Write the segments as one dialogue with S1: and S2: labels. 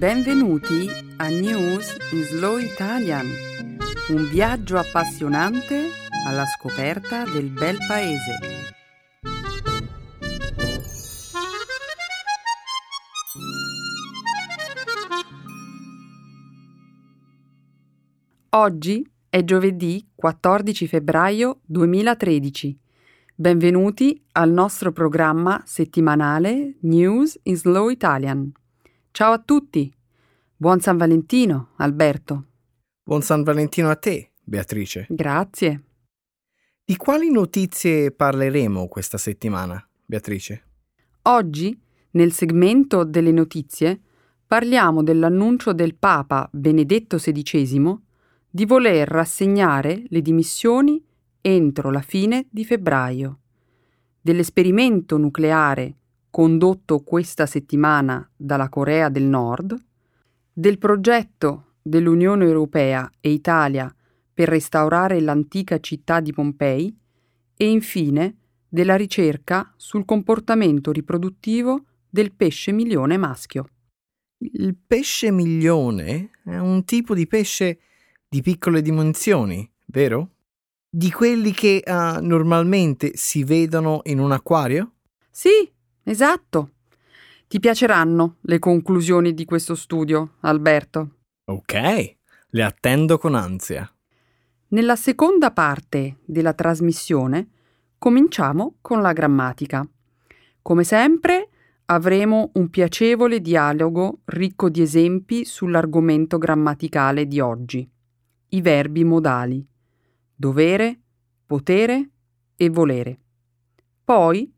S1: Benvenuti a News in Slow Italian, un viaggio appassionante alla scoperta del bel paese. Oggi è giovedì 14 febbraio 2013. Benvenuti al nostro programma settimanale News in Slow Italian. Ciao a tutti! Buon San Valentino, Alberto.
S2: Buon San Valentino a te, Beatrice.
S1: Grazie.
S2: Di quali notizie parleremo questa settimana, Beatrice?
S1: Oggi, nel segmento delle notizie, parliamo dell'annuncio del Papa Benedetto XVI di voler rassegnare le dimissioni entro la fine di febbraio, dell'esperimento nucleare condotto questa settimana dalla Corea del Nord, del progetto dell'Unione Europea e Italia per restaurare l'antica città di Pompei e infine della ricerca sul comportamento riproduttivo del pesce milione maschio.
S2: Il pesce milione è un tipo di pesce di piccole dimensioni, vero? Di quelli che uh, normalmente si vedono in un acquario?
S1: Sì, Esatto. Ti piaceranno le conclusioni di questo studio, Alberto.
S2: Ok, le attendo con ansia.
S1: Nella seconda parte della trasmissione cominciamo con la grammatica. Come sempre avremo un piacevole dialogo ricco di esempi sull'argomento grammaticale di oggi, i verbi modali, dovere, potere e volere. Poi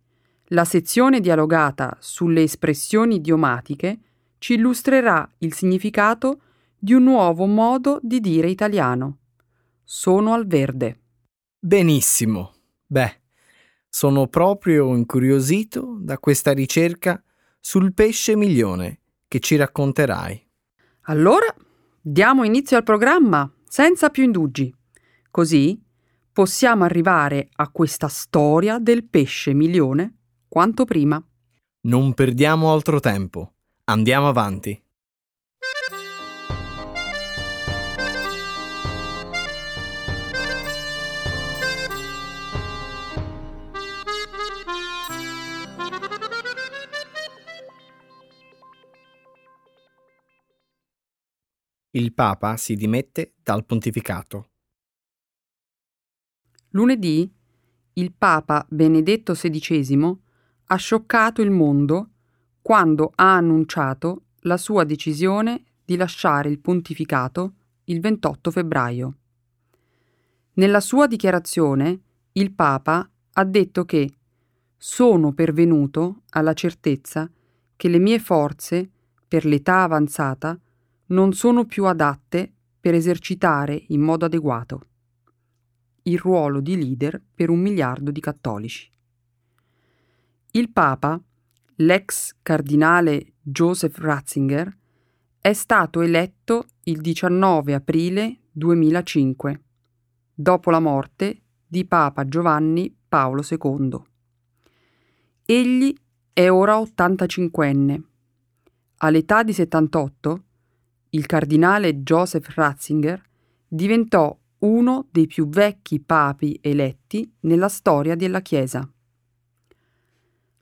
S1: la sezione dialogata sulle espressioni idiomatiche ci illustrerà il significato di un nuovo modo di dire italiano. Sono al verde.
S2: Benissimo. Beh, sono proprio incuriosito da questa ricerca sul pesce milione che ci racconterai.
S1: Allora, diamo inizio al programma senza più indugi. Così possiamo arrivare a questa storia del pesce milione quanto prima.
S2: Non perdiamo altro tempo. Andiamo avanti. Il Papa si dimette dal pontificato.
S1: Lunedì il Papa Benedetto XVI ha scioccato il mondo quando ha annunciato la sua decisione di lasciare il pontificato il 28 febbraio. Nella sua dichiarazione il Papa ha detto che sono pervenuto alla certezza che le mie forze, per l'età avanzata, non sono più adatte per esercitare in modo adeguato il ruolo di leader per un miliardo di cattolici. Il Papa, l'ex cardinale Joseph Ratzinger, è stato eletto il 19 aprile 2005, dopo la morte di Papa Giovanni Paolo II. Egli è ora 85enne. All'età di 78, il cardinale Joseph Ratzinger diventò uno dei più vecchi papi eletti nella storia della Chiesa.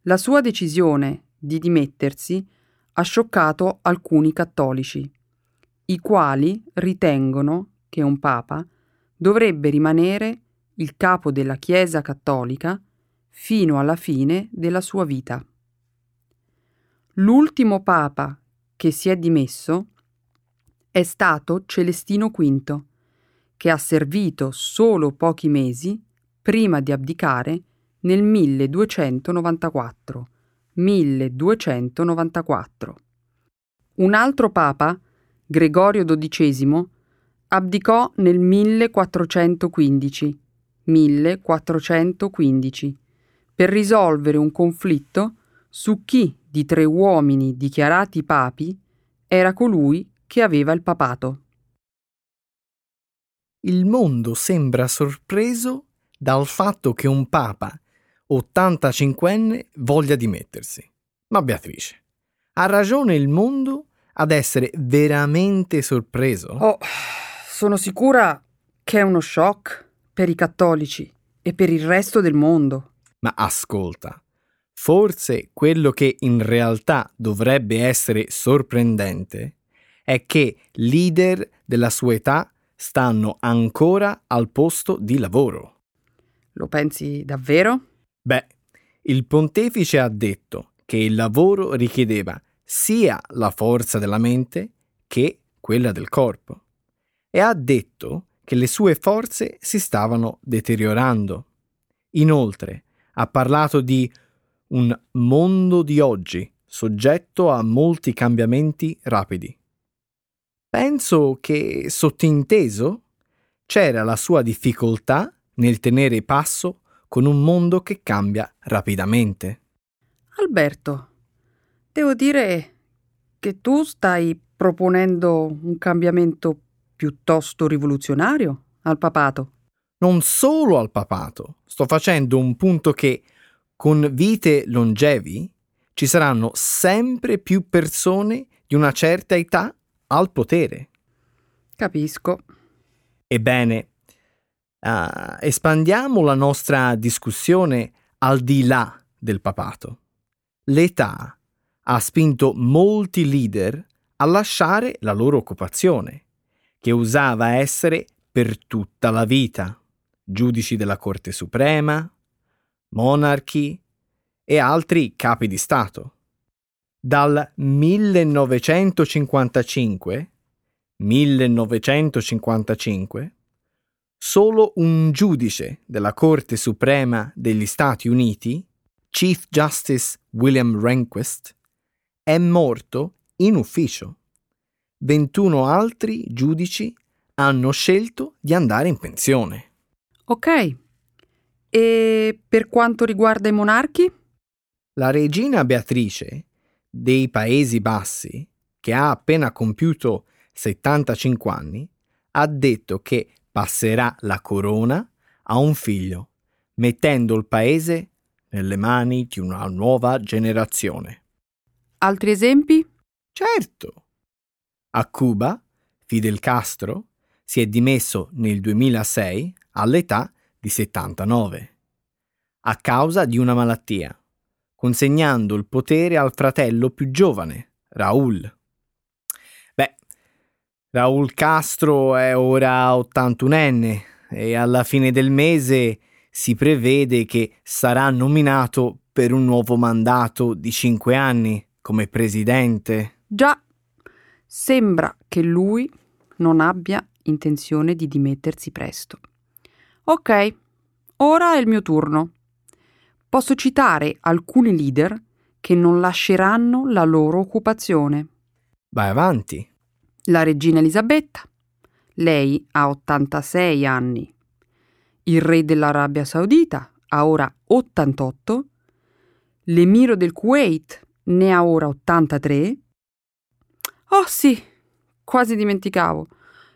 S1: La sua decisione di dimettersi ha scioccato alcuni cattolici, i quali ritengono che un papa dovrebbe rimanere il capo della Chiesa cattolica fino alla fine della sua vita. L'ultimo papa che si è dimesso è stato Celestino V, che ha servito solo pochi mesi prima di abdicare nel 1294. 1294. Un altro papa, Gregorio XII, abdicò nel 1415. 1415 per risolvere un conflitto su chi di tre uomini dichiarati papi era colui che aveva il papato.
S2: Il mondo sembra sorpreso dal fatto che un papa 85enne voglia dimettersi. Ma Beatrice, ha ragione il mondo ad essere veramente sorpreso?
S1: Oh, sono sicura che è uno shock per i cattolici e per il resto del mondo.
S2: Ma ascolta, forse quello che in realtà dovrebbe essere sorprendente è che leader della sua età stanno ancora al posto di lavoro.
S1: Lo pensi davvero?
S2: Beh, il pontefice ha detto che il lavoro richiedeva sia la forza della mente che quella del corpo e ha detto che le sue forze si stavano deteriorando. Inoltre, ha parlato di un mondo di oggi soggetto a molti cambiamenti rapidi. Penso che, sottinteso, c'era la sua difficoltà nel tenere passo con un mondo che cambia rapidamente.
S1: Alberto, devo dire che tu stai proponendo un cambiamento piuttosto rivoluzionario al papato.
S2: Non solo al papato, sto facendo un punto che con vite longevi ci saranno sempre più persone di una certa età al potere.
S1: Capisco.
S2: Ebbene, uh, espandiamo la nostra discussione al di là del papato. L'età ha spinto molti leader a lasciare la loro occupazione, che usava essere per tutta la vita, giudici della Corte Suprema, monarchi e altri capi di Stato. Dal 1955, 1955 solo un giudice della Corte Suprema degli Stati Uniti, Chief Justice William Rehnquist, è morto in ufficio. 21 altri giudici hanno scelto di andare in pensione.
S1: Ok. E per quanto riguarda i monarchi?
S2: La regina Beatrice dei Paesi Bassi, che ha appena compiuto 75 anni, ha detto che passerà la corona a un figlio, mettendo il paese nelle mani di una nuova generazione.
S1: Altri esempi?
S2: Certo. A Cuba, Fidel Castro si è dimesso nel 2006 all'età di 79, a causa di una malattia consegnando il potere al fratello più giovane, Raul. Raul Castro è ora 81enne e alla fine del mese si prevede che sarà nominato per un nuovo mandato di 5 anni come presidente.
S1: Già, sembra che lui non abbia intenzione di dimettersi presto. Ok, ora è il mio turno. Posso citare alcuni leader che non lasceranno la loro occupazione.
S2: Vai avanti.
S1: La regina Elisabetta. Lei ha 86 anni. Il re dell'Arabia Saudita ha ora 88. L'emiro del Kuwait ne ha ora 83. Oh sì, quasi dimenticavo.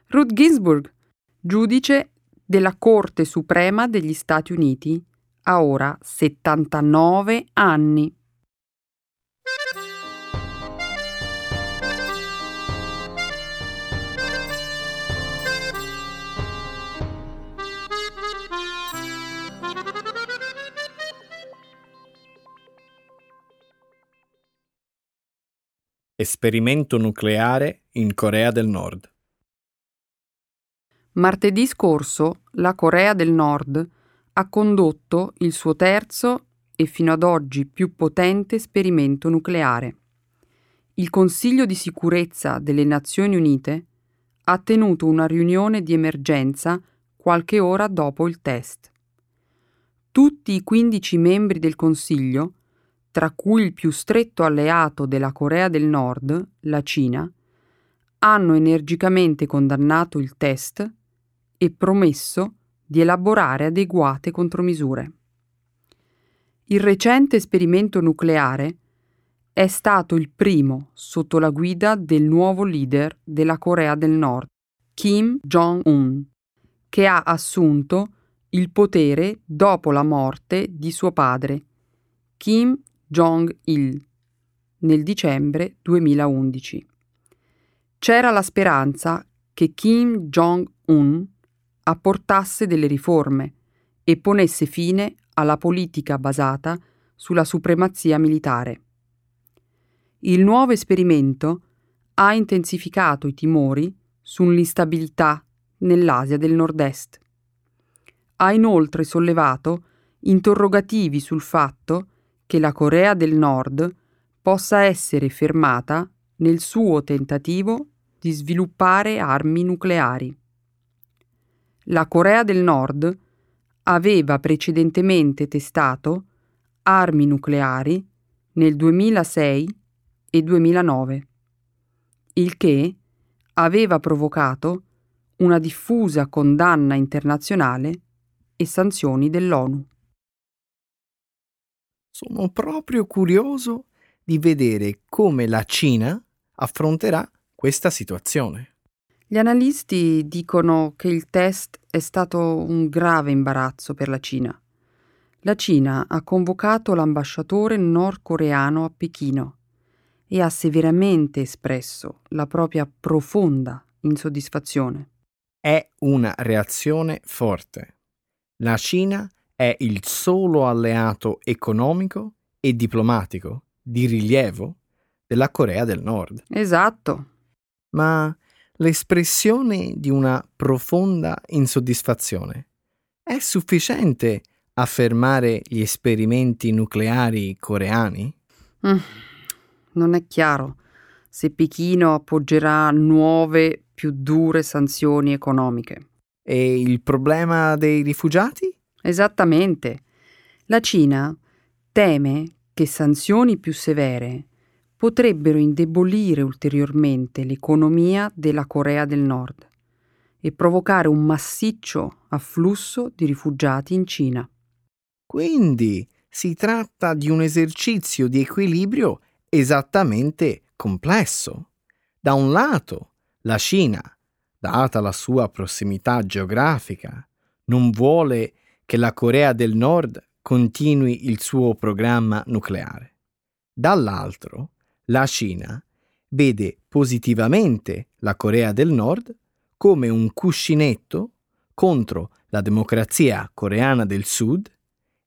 S1: Ruth Ginsburg, giudice della Corte Suprema degli Stati Uniti, ha ora 79 anni.
S2: Esperimento nucleare in Corea del Nord.
S1: Martedì scorso la Corea del Nord ha condotto il suo terzo e fino ad oggi più potente esperimento nucleare. Il Consiglio di sicurezza delle Nazioni Unite ha tenuto una riunione di emergenza qualche ora dopo il test. Tutti i 15 membri del Consiglio, tra cui il più stretto alleato della Corea del Nord, la Cina, hanno energicamente condannato il test e promesso di elaborare adeguate contromisure. Il recente esperimento nucleare è stato il primo sotto la guida del nuovo leader della Corea del Nord, Kim Jong-un, che ha assunto il potere dopo la morte di suo padre, Kim Jong-il, nel dicembre 2011. c'era la speranza che Kim Jong-un apportasse delle riforme e ponesse fine alla politica basata sulla supremazia militare. Il nuovo esperimento ha intensificato i timori sull'instabilità nell'Asia del Nord-Est. Ha inoltre sollevato interrogativi sul fatto che la Corea del Nord possa essere fermata nel suo tentativo di sviluppare armi nucleari. La Corea del Nord aveva precedentemente testato armi nucleari nel 2006 e 2009, il che aveva provocato una diffusa condanna internazionale e sanzioni dell'ONU.
S2: Sono proprio curioso di vedere come la Cina affronterà questa situazione.
S1: Gli analisti dicono che il test è stato un grave imbarazzo per la Cina. La Cina ha convocato l'ambasciatore nordcoreano a Pechino e ha severamente espresso la propria profonda insoddisfazione.
S2: È una reazione forte. La Cina è il solo alleato economico e diplomatico di rilievo della Corea del Nord.
S1: Esatto.
S2: Ma l'espressione di una profonda insoddisfazione è sufficiente a fermare gli esperimenti nucleari coreani?
S1: Mm, non è chiaro se Pechino appoggerà nuove, più dure sanzioni economiche.
S2: E il problema dei rifugiati?
S1: Esattamente. La Cina teme che sanzioni più severe potrebbero indebolire ulteriormente l'economia della Corea del Nord e provocare un massiccio afflusso di rifugiati in Cina.
S2: Quindi si tratta di un esercizio di equilibrio esattamente complesso. Da un lato, la Cina, data la sua prossimità geografica, non vuole che la Corea del Nord continui il suo programma nucleare. Dall'altro, la Cina vede positivamente la Corea del Nord come un cuscinetto contro la democrazia coreana del Sud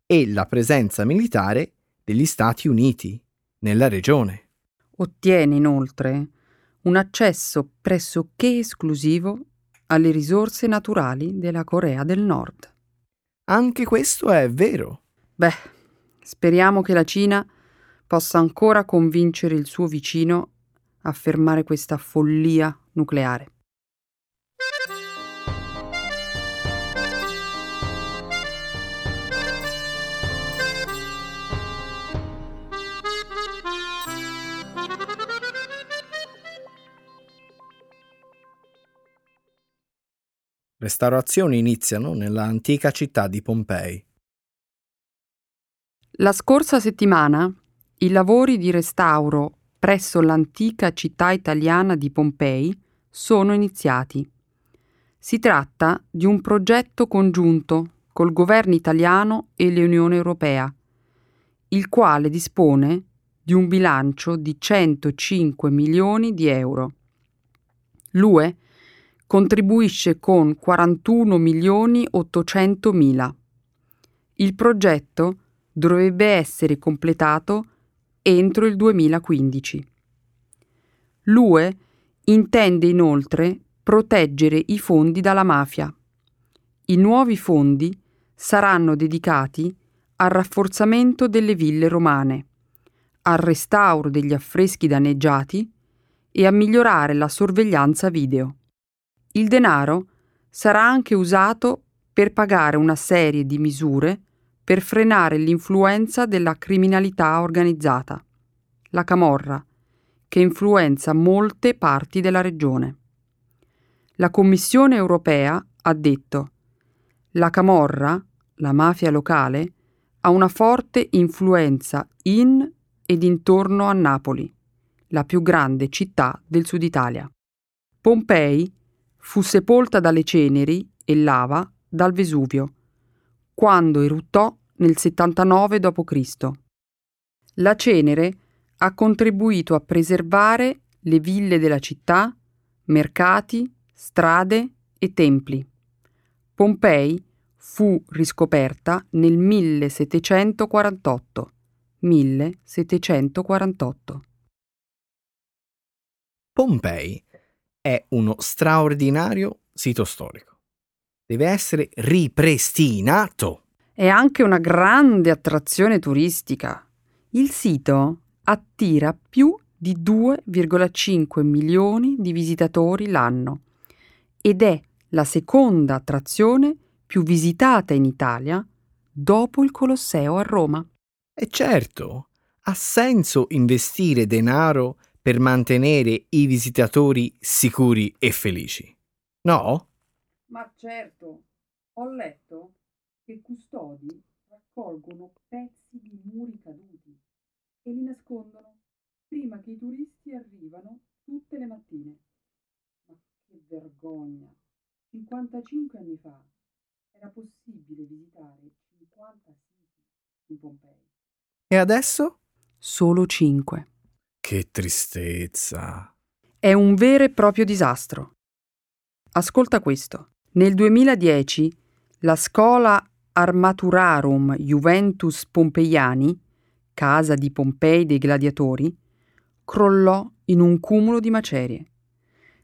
S2: e la presenza militare degli Stati Uniti nella regione.
S1: Ottiene inoltre un accesso pressoché esclusivo alle risorse naturali della Corea del Nord.
S2: Anche questo è vero.
S1: Beh, speriamo che la Cina possa ancora convincere il suo vicino a fermare questa follia nucleare.
S2: Restaurazioni iniziano nella antica città di Pompei.
S1: La scorsa settimana i lavori di restauro presso l'antica città italiana di Pompei sono iniziati. Si tratta di un progetto congiunto col governo italiano e l'Unione Europea, il quale dispone di un bilancio di 105 milioni di euro. L'UE contribuisce con 41 milioni 800 mila. Il progetto dovrebbe essere completato entro il 2015. L'UE intende inoltre proteggere i fondi dalla mafia. I nuovi fondi saranno dedicati al rafforzamento delle ville romane, al restauro degli affreschi danneggiati e a migliorare la sorveglianza video. Il denaro sarà anche usato per pagare una serie di misure per frenare l'influenza della criminalità organizzata, la Camorra, che influenza molte parti della regione. La Commissione europea ha detto la Camorra, la mafia locale, ha una forte influenza in ed intorno a Napoli, la più grande città del sud Italia. Pompei fu sepolta dalle ceneri e lava dal Vesuvio, quando eruttò nel 79 d.C. La cenere ha contribuito a preservare le ville della città mercati, strade e templi. Pompei fu riscoperta nel 1748. 1748.
S2: Pompei è uno straordinario sito storico. Deve essere ripristinato.
S1: È anche una grande attrazione turistica. Il sito attira più di 2,5 milioni di visitatori l'anno ed è la seconda attrazione più visitata in Italia dopo il Colosseo a Roma.
S2: E certo, ha senso investire denaro per mantenere i visitatori sicuri e felici. No?
S1: Ma certo, ho letto che i custodi raccolgono pezzi di muri caduti e li nascondono prima che i turisti arrivano tutte le mattine. Ma che vergogna! 55 anni fa era possibile visitare 50 siti in Pompei.
S2: E adesso?
S1: Solo 5.
S2: Che tristezza.
S1: È un vero e proprio disastro. Ascolta questo. Nel 2010 la scuola Armaturarum Juventus Pompeiani, casa di Pompei dei gladiatori, crollò in un cumulo di macerie.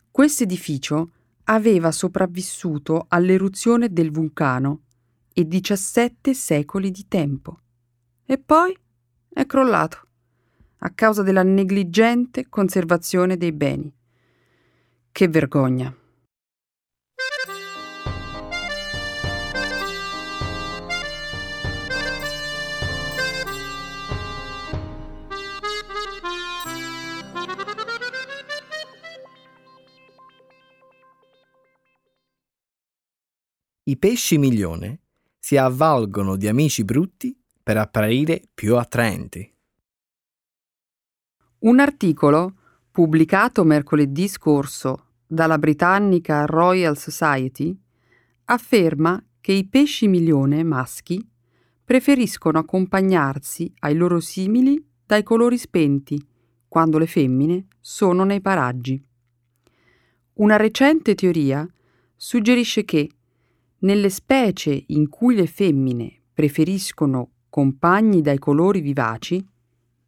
S1: Questo edificio aveva sopravvissuto all'eruzione del vulcano e 17 secoli di tempo. E poi è crollato a causa della negligente conservazione dei beni. Che vergogna!
S2: I pesci milione si avvalgono di amici brutti per apparire più attraenti.
S1: Un articolo pubblicato mercoledì scorso dalla britannica Royal Society afferma che i pesci milione maschi preferiscono accompagnarsi ai loro simili dai colori spenti quando le femmine sono nei paraggi. Una recente teoria suggerisce che nelle specie in cui le femmine preferiscono compagni dai colori vivaci,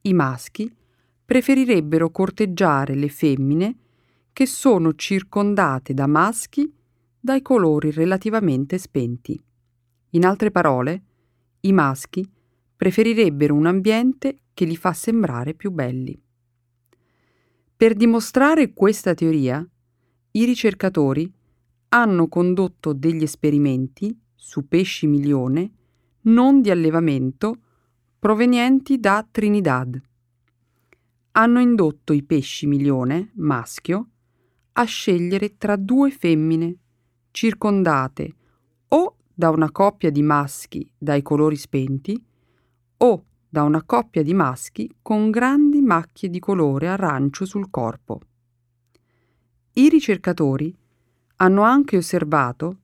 S1: i maschi preferirebbero corteggiare le femmine che sono circondate da maschi dai colori relativamente spenti. In altre parole, i maschi preferirebbero un ambiente che li fa sembrare più belli. Per dimostrare questa teoria, i ricercatori hanno condotto degli esperimenti su pesci milione non di allevamento provenienti da Trinidad. Hanno indotto i pesci milione maschio a scegliere tra due femmine circondate o da una coppia di maschi dai colori spenti o da una coppia di maschi con grandi macchie di colore arancio sul corpo. I ricercatori hanno anche osservato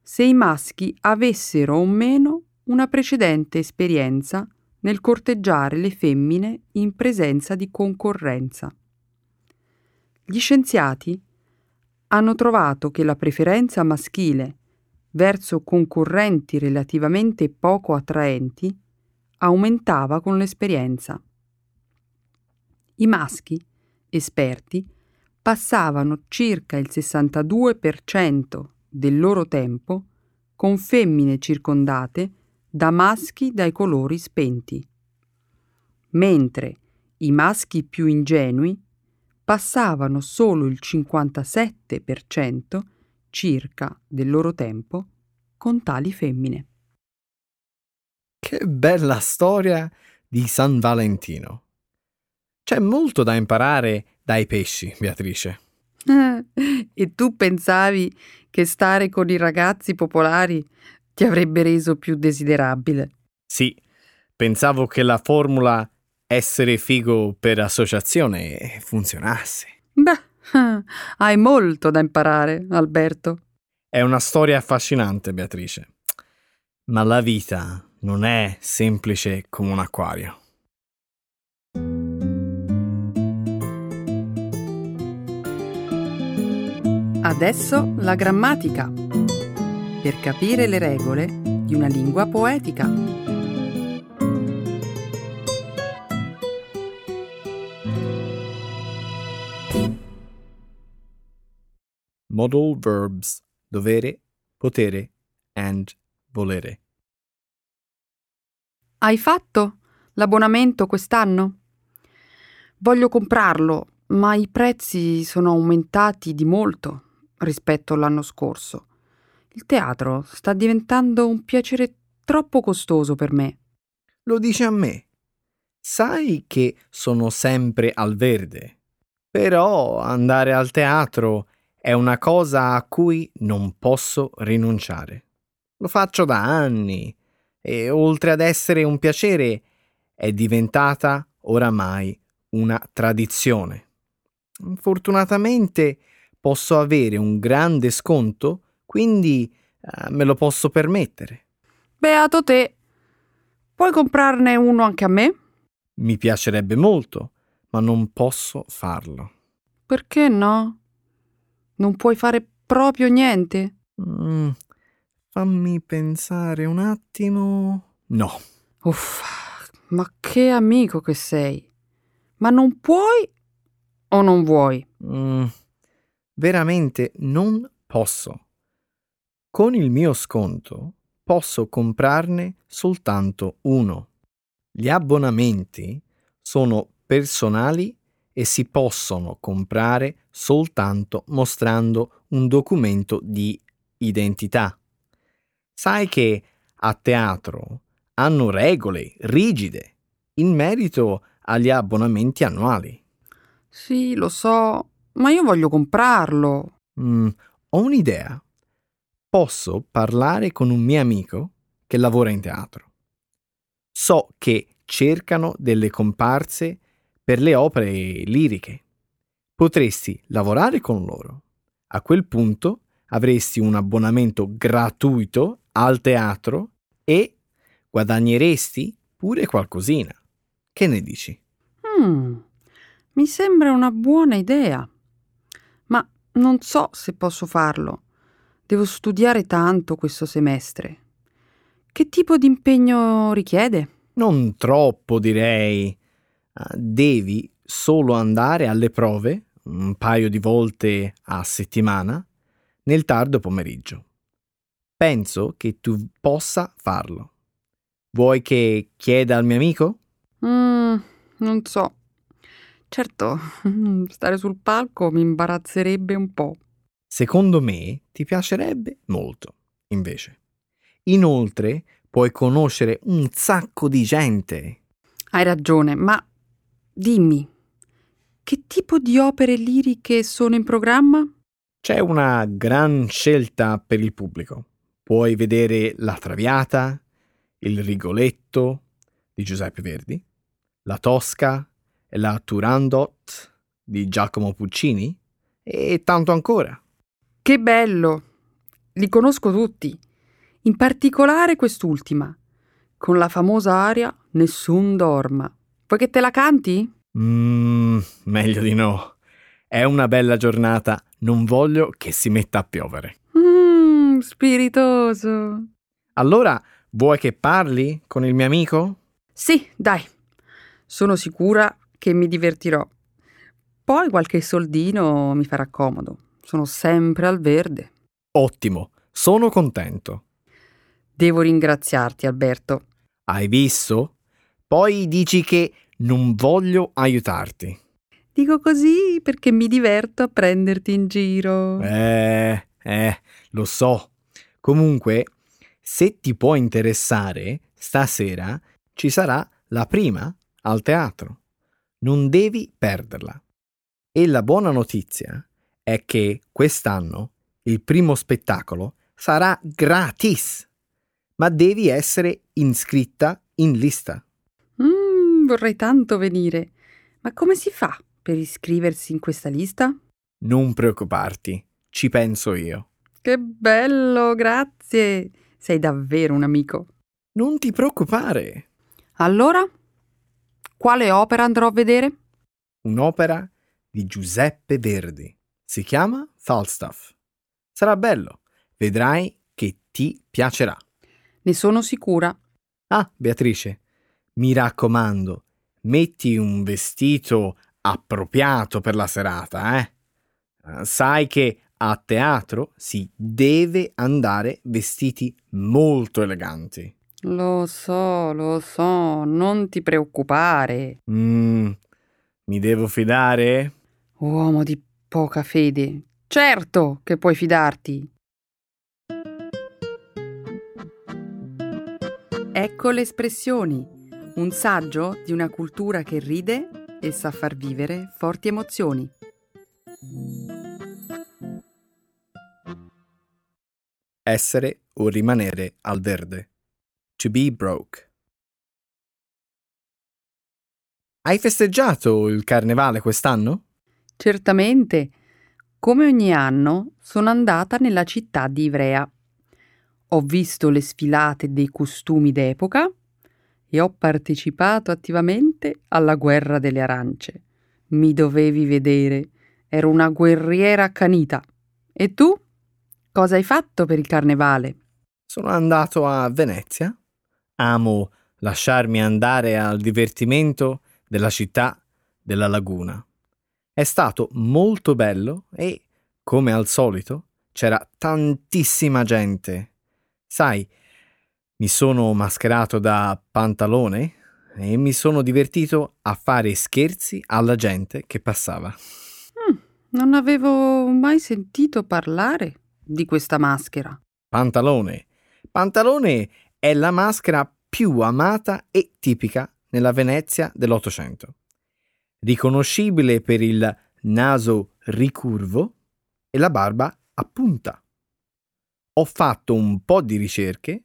S1: se i maschi avessero o meno una precedente esperienza nel corteggiare le femmine in presenza di concorrenza. Gli scienziati hanno trovato che la preferenza maschile verso concorrenti relativamente poco attraenti aumentava con l'esperienza. I maschi, esperti, passavano circa il 62% del loro tempo con femmine circondate da maschi dai colori spenti, mentre i maschi più ingenui passavano solo il 57% circa del loro tempo con tali femmine.
S2: Che bella storia di San Valentino. C'è molto da imparare dai pesci, Beatrice.
S1: e tu pensavi che stare con i ragazzi popolari ti avrebbe reso più desiderabile?
S2: Sì, pensavo che la formula essere figo per associazione funzionasse.
S1: Beh, hai molto da imparare, Alberto.
S2: È una storia affascinante, Beatrice. Ma la vita non è semplice come un acquario.
S1: Adesso la grammatica. Per capire le regole di una lingua poetica.
S2: Modal verbs dovere, potere and volere.
S1: Hai fatto l'abbonamento quest'anno? Voglio comprarlo, ma i prezzi sono aumentati di molto rispetto all'anno scorso. Il teatro sta diventando un piacere troppo costoso per me.
S2: Lo dici a me. Sai che sono sempre al verde. Però andare al teatro è una cosa a cui non posso rinunciare. Lo faccio da anni e oltre ad essere un piacere è diventata oramai una tradizione. Fortunatamente posso avere un grande sconto, quindi eh, me lo posso permettere.
S1: Beato te! Puoi comprarne uno anche a me?
S2: Mi piacerebbe molto, ma non posso farlo.
S1: Perché no? Non puoi fare proprio niente?
S2: Mm, fammi pensare un attimo. No.
S1: Uff, ma che amico che sei! Ma non puoi o non vuoi?
S2: Mm, veramente non posso. Con il mio sconto posso comprarne soltanto uno. Gli abbonamenti sono personali e si possono comprare soltanto mostrando un documento di identità. Sai che a teatro hanno regole rigide in merito agli abbonamenti annuali.
S1: Sì, lo so, ma io voglio comprarlo.
S2: Mm, ho un'idea. Posso parlare con un mio amico che lavora in teatro. So che cercano delle comparse per le opere liriche. Potresti lavorare con loro. A quel punto avresti un abbonamento gratuito al teatro e guadagneresti pure qualcosina. Che ne dici?
S1: Mm, mi sembra una buona idea. Ma non so se posso farlo. Devo studiare tanto questo semestre. Che tipo di impegno richiede?
S2: Non troppo, direi. Ah, devi solo andare alle prove un paio di volte a settimana nel tardo pomeriggio. Penso che tu possa farlo. Vuoi che chieda al mio amico?
S1: Mm, non so. Certo, stare sul palco mi imbarazzerebbe un po'.
S2: Secondo me ti piacerebbe molto, invece. Inoltre puoi conoscere un sacco di gente.
S1: Hai ragione, ma dimmi, che tipo di opere liriche sono in programma?
S2: C'è una gran scelta per il pubblico. Puoi vedere La Traviata, Il Rigoletto di Giuseppe Verdi, La Tosca e la Turandot di Giacomo Puccini e tanto ancora.
S1: Che bello! Li conosco tutti, in particolare quest'ultima, con la famosa aria Nessun dorma. Vuoi che te la canti?
S2: Mmm, meglio di no. È una bella giornata, non voglio che si metta a piovere.
S1: Mmm, spiritoso.
S2: Allora, vuoi che parli con il mio amico?
S1: Sì, dai. Sono sicura che mi divertirò. Poi qualche soldino mi farà comodo. Sono sempre al verde.
S2: Ottimo, sono contento.
S1: Devo ringraziarti, Alberto.
S2: Hai visto? Poi dici che non voglio aiutarti.
S1: Dico così perché mi diverto a prenderti in giro.
S2: Eh, eh, lo so. Comunque, se ti può interessare, stasera ci sarà la prima al teatro. Non devi perderla. E la buona notizia è che quest'anno il primo spettacolo sarà gratis, ma devi essere iscritta in lista.
S1: Mm, vorrei tanto venire. Ma come si fa per iscriversi in questa lista?
S2: Non preoccuparti, ci penso io.
S1: Che bello, grazie. Sei davvero un amico.
S2: Non ti preoccupare.
S1: Allora, quale opera andrò a vedere?
S2: Un'opera di Giuseppe Verdi. Si chiama Falstaff. Sarà bello. Vedrai che ti piacerà.
S1: Ne sono sicura.
S2: Ah, Beatrice, mi raccomando, metti un vestito appropriato per la serata, eh? Sai che a teatro si deve andare vestiti molto eleganti.
S1: Lo so, lo so, non ti preoccupare.
S2: Mm, mi devo fidare?
S1: Uomo di poca fede. Certo che puoi fidarti. Ecco le espressioni, un saggio di una cultura che ride e sa far vivere forti emozioni.
S2: Essere o rimanere al verde. To be broke. Hai festeggiato il carnevale quest'anno?
S1: Certamente. Come ogni anno sono andata nella città di Ivrea. Ho visto le sfilate dei costumi d'epoca e ho partecipato attivamente alla guerra delle arance. Mi dovevi vedere, ero una guerriera accanita. E tu? Cosa hai fatto per il carnevale?
S2: Sono andato a Venezia. Amo lasciarmi andare al divertimento della città della laguna. È stato molto bello e, come al solito, c'era tantissima gente. Sai, mi sono mascherato da pantalone e mi sono divertito a fare scherzi alla gente che passava.
S1: Mm, non avevo mai sentito parlare di questa maschera?
S2: Pantalone. Pantalone è la maschera più amata e tipica nella Venezia dell'Ottocento. Riconoscibile per il naso ricurvo e la barba a punta. Ho fatto un po' di ricerche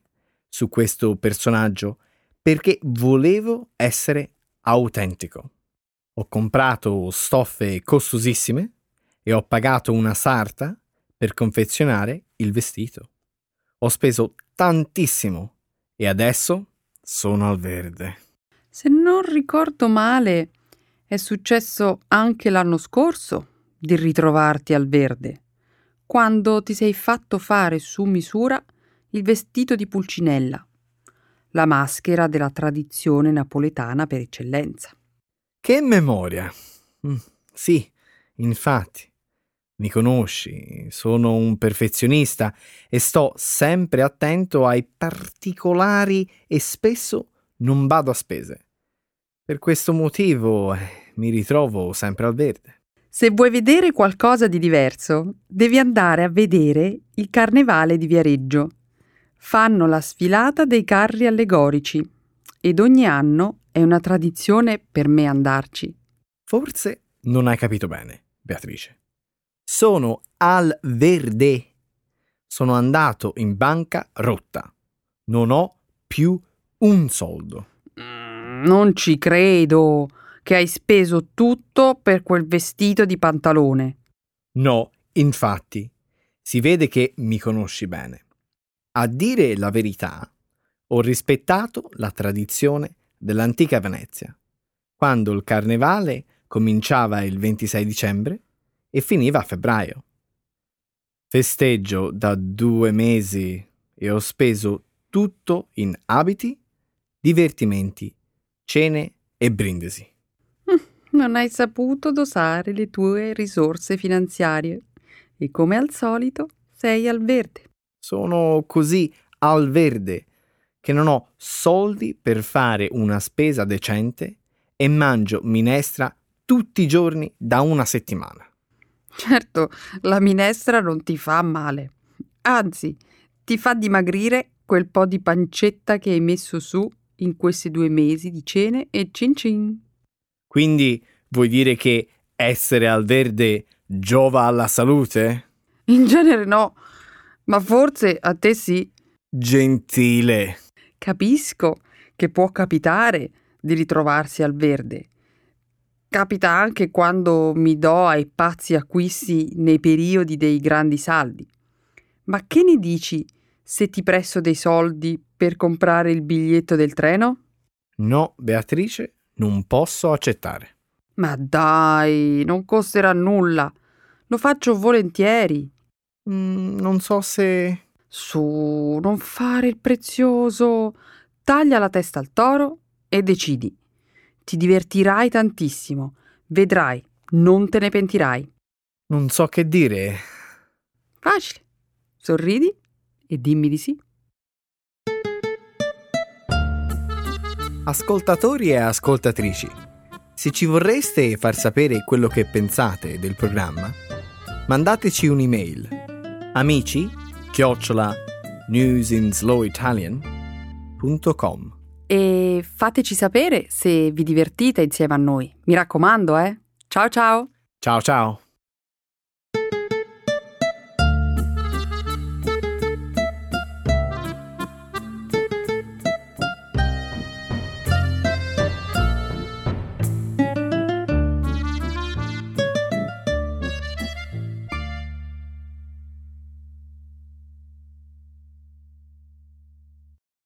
S2: su questo personaggio perché volevo essere autentico. Ho comprato stoffe costosissime e ho pagato una sarta per confezionare il vestito. Ho speso tantissimo e adesso sono al verde.
S1: Se non ricordo male, è successo anche l'anno scorso di ritrovarti al verde, quando ti sei fatto fare su misura il vestito di Pulcinella, la maschera della tradizione napoletana per eccellenza.
S2: Che memoria! Mm, sì, infatti. Mi conosci, sono un perfezionista e sto sempre attento ai particolari e spesso non vado a spese. Per questo motivo eh, mi ritrovo sempre al verde.
S1: Se vuoi vedere qualcosa di diverso, devi andare a vedere il carnevale di Viareggio. Fanno la sfilata dei carri allegorici ed ogni anno è una tradizione per me andarci.
S2: Forse non hai capito bene, Beatrice. Sono al verde. Sono andato in banca rotta. Non ho più un soldo.
S1: Non ci credo che hai speso tutto per quel vestito di pantalone.
S2: No, infatti, si vede che mi conosci bene. A dire la verità, ho rispettato la tradizione dell'antica Venezia, quando il carnevale cominciava il 26 dicembre e finiva a febbraio. Festeggio da due mesi e ho speso tutto in abiti, divertimenti, cene e brindisi.
S1: Non hai saputo dosare le tue risorse finanziarie e come al solito sei al verde.
S2: Sono così al verde che non ho soldi per fare una spesa decente e mangio minestra tutti i giorni da una settimana.
S1: Certo, la minestra non ti fa male. Anzi, ti fa dimagrire quel po' di pancetta che hai messo su in questi due mesi di cene e cin cin.
S2: Quindi vuoi dire che essere al verde giova alla salute?
S1: In genere no, ma forse a te sì.
S2: Gentile.
S1: Capisco che può capitare di ritrovarsi al verde Capita anche quando mi do ai pazzi acquisti nei periodi dei grandi saldi. Ma che ne dici se ti presto dei soldi per comprare il biglietto del treno?
S2: No, Beatrice, non posso accettare.
S1: Ma dai, non costerà nulla. Lo faccio volentieri.
S2: Mm, non so se...
S1: Su, non fare il prezioso. Taglia la testa al toro e decidi. Ti divertirai tantissimo. Vedrai, non te ne pentirai.
S2: Non so che dire.
S1: Facile. Sorridi e dimmi di sì.
S2: Ascoltatori e ascoltatrici, se ci vorreste far sapere quello che pensate del programma, mandateci un'email amici chiocciola newsinslowitalian.com
S1: E fateci sapere se vi divertite insieme a noi. Mi raccomando, eh. Ciao ciao.
S2: Ciao ciao!